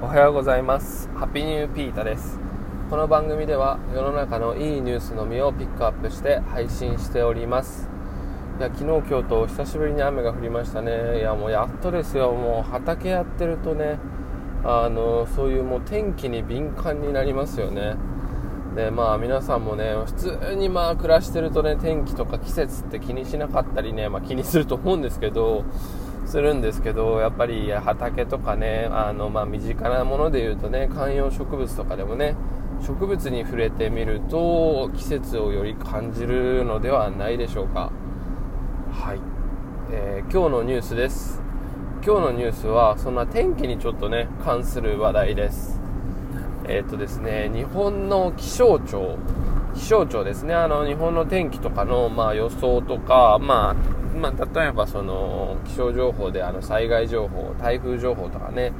おはようございます。ハッピーニューピータです。この番組では世の中のいいニュースのみをピックアップして配信しております。いや昨日今日と久しぶりに雨が降りましたね。いやもうやっとですよ。もう畑やってるとねあのそういうもう天気に敏感になりますよね。でまあ皆さんもね普通にまあ暮らしてるとね天気とか季節って気にしなかったりね、まあ、気にすると思うんですけどするんですけどやっぱり畑とかねあの、まあ、身近なもので言うとね観葉植物とかでもね植物に触れてみると季節をより感じるのではないでしょうか。はい、えー、今日のニュースです。今日のニュースはそんな天気にちょっとね関する話題です。えっ、とですね日本の気象庁。気象庁ですね。あの日本の天気とかの、まあ、予想とか、まあまあ、例えばその気象情報であの災害情報、台風情報とかね、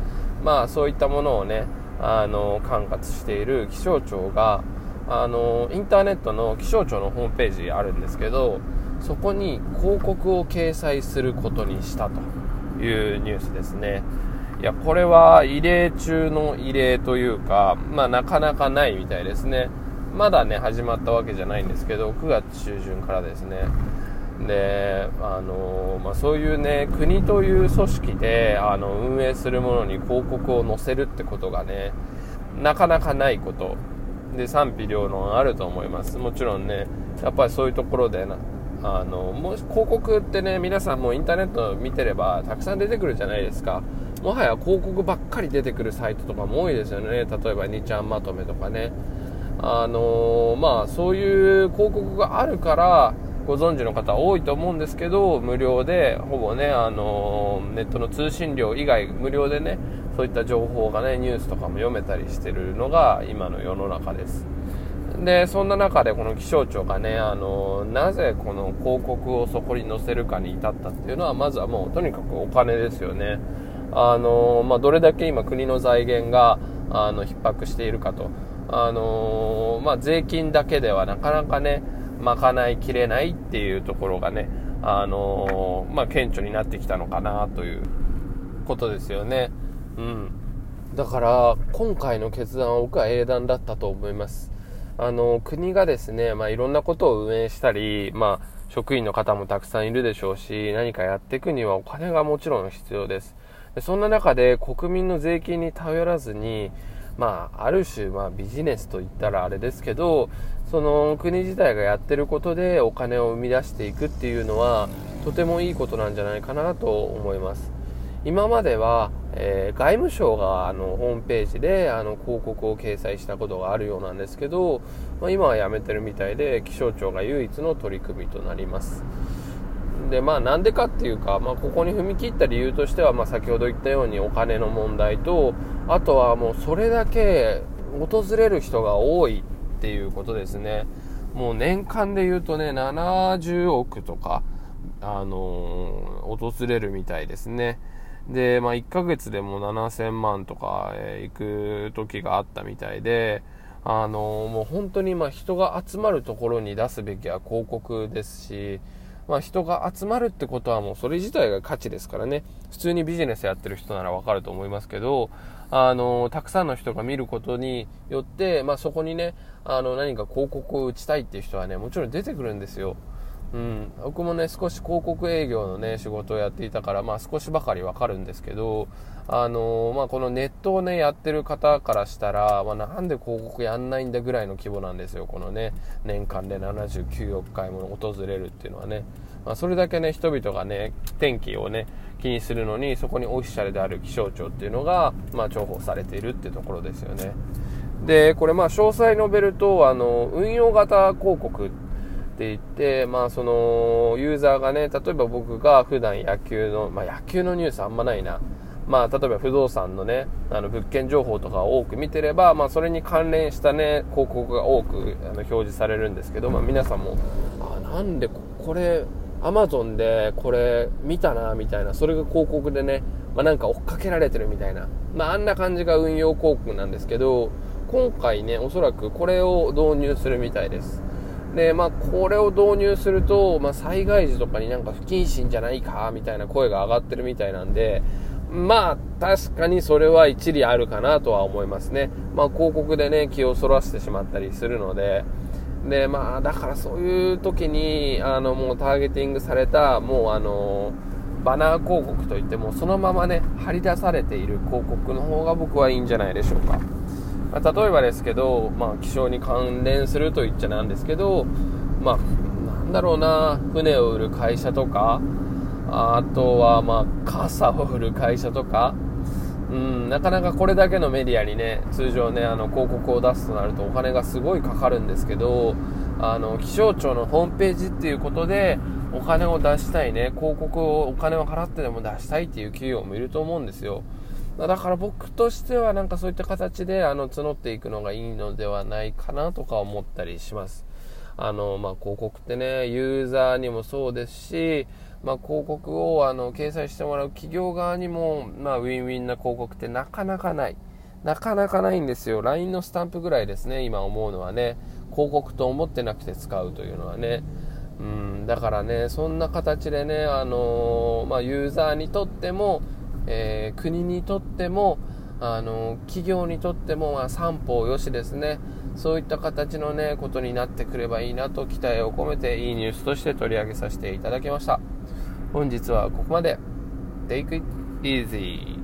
まあ、そういったものをね、あの管轄している気象庁があのインターネットの気象庁のホームページあるんですけどそこに広告を掲載することにしたというニュースですね。いやこれは異例中の異例というか、まあ、なかなかないみたいですね。まだね始まったわけじゃないんですけど9月中旬からですね。であのまあ、そういうね国という組織であの運営するものに広告を載せるってことがねなかなかないこと。で賛否両論あると思います。もちろんねやっぱりそういうところでなあのもし広告ってね皆さんもインターネット見てればたくさん出てくるじゃないですか。もはや広告ばっかり出てくるサイトとかも多いですよね。例えば2ちゃんまとめとかね。あのまあそういう広告があるからご存知の方多いと思うんですけど無料でほぼねあのネットの通信料以外無料でねそういった情報がねニュースとかも読めたりしてるのが今の世の中です。でそんな中でこの気象庁がねあのなぜこの広告をそこに載せるかに至ったっていうのはまずはもうとにかくお金ですよね。あの、まあ、どれだけ今国の財源があの逼迫しているかと。あのまあ、税金だけではなかなかね賄いきれないっていうところがね、あのー、まあ、顕著になってきたのかなということですよね。うん。だから、今回の決断は僕は英断だったと思います。あの、国がですね、まあ、いろんなことを運営したり、まあ、職員の方もたくさんいるでしょうし、何かやっていくにはお金がもちろん必要です。そんな中で国民の税金に頼らずに、まあ、ある種、まあ、ビジネスと言ったらあれですけど、その国自体がやってることでお金を生み出していくっていうのはとてもいいことなんじゃないかなと思います。今までは、えー、外務省があのホームページであの広告を掲載したことがあるようなんですけど、まあ、今はやめてるみたいで気象庁が唯一の取り組みとなります。でまあなんでかっていうか、まあ、ここに踏み切った理由としては、まあ、先ほど言ったようにお金の問題とあとはもうそれだけ訪れる人が多いっていうことですね。もう年間で言うとね、70億とか、あのー、訪れるみたいですね。で、まあ、1ヶ月でも7000万とか、え、行く時があったみたいで、あのー、もう本当にま人が集まるところに出すべきは広告ですし、まあ、人が集まるってことはもうそれ自体が価値ですからね。普通にビジネスやってる人ならわかると思いますけど、あの、たくさんの人が見ることによって、まあ、そこにね、あの、何か広告を打ちたいっていう人はね、もちろん出てくるんですよ。うん、僕もね、少し広告営業のね、仕事をやっていたから、まあ少しばかりわかるんですけど、あのー、まあこのネットをね、やってる方からしたら、まあなんで広告やんないんだぐらいの規模なんですよ、このね、年間で79億回も訪れるっていうのはね。まあそれだけね、人々がね、天気をね、気にするのに、そこにオフィシャルである気象庁っていうのが、まあ重宝されているっていうところですよね。で、これまあ詳細述べると、あの、運用型広告って言って、まあその、ユーザーがね、例えば僕が普段野球の、まあ野球のニュースあんまないな。まあ例えば不動産のね、あの物件情報とかを多く見てれば、まあそれに関連したね、広告が多くあの表示されるんですけど、まあ皆さんも、あ、なんでこれ、アマゾンでこれ見たな、みたいな、それが広告でね、まあなんか追っかけられてるみたいな、まああんな感じが運用広告なんですけど、今回ね、おそらくこれを導入するみたいです。で、まあ、これを導入すると、まあ、災害時とかになんか不謹慎じゃないか、みたいな声が上がってるみたいなんで、まあ確かにそれは一理あるかなとは思いますね。まあ広告でね、気をそらしてしまったりするので、で、まあだからそういう時に、あのもうターゲティングされた、もうあの、バナー広告といってもそのままね、張り出されている広告の方が僕はいいんじゃないでしょうか。ま、例えばですけど、まあ気象に関連すると言っちゃなんですけど、まあなんだろうな、船を売る会社とか、あとは、まあ、傘を売る会社とか、うん、なかなかこれだけのメディアにね、通常ね、あの、広告を出すとなるとお金がすごいかかるんですけど、あの、気象庁のホームページっていうことで、お金を出したいね、広告をお金を払ってでも出したいっていう企業もいると思うんですよ。だから僕としてはなんかそういった形であの募っていくのがいいのではないかなとか思ったりします。あの、まあ、広告ってね、ユーザーにもそうですし、まあ、広告をあの掲載してもらう企業側にも、まあ、ウィンウィンな広告ってなかなかない。なかなかないんですよ。LINE のスタンプぐらいですね、今思うのはね。広告と思ってなくて使うというのはね。うん、だからね、そんな形でね、あのー、まあ、ユーザーにとっても、えー、国にとっても、あの、企業にとっても、まあ、三方よしですね。そういった形のね、ことになってくればいいなと期待を込めて、いいニュースとして取り上げさせていただきました。本日はここまで。Take it easy.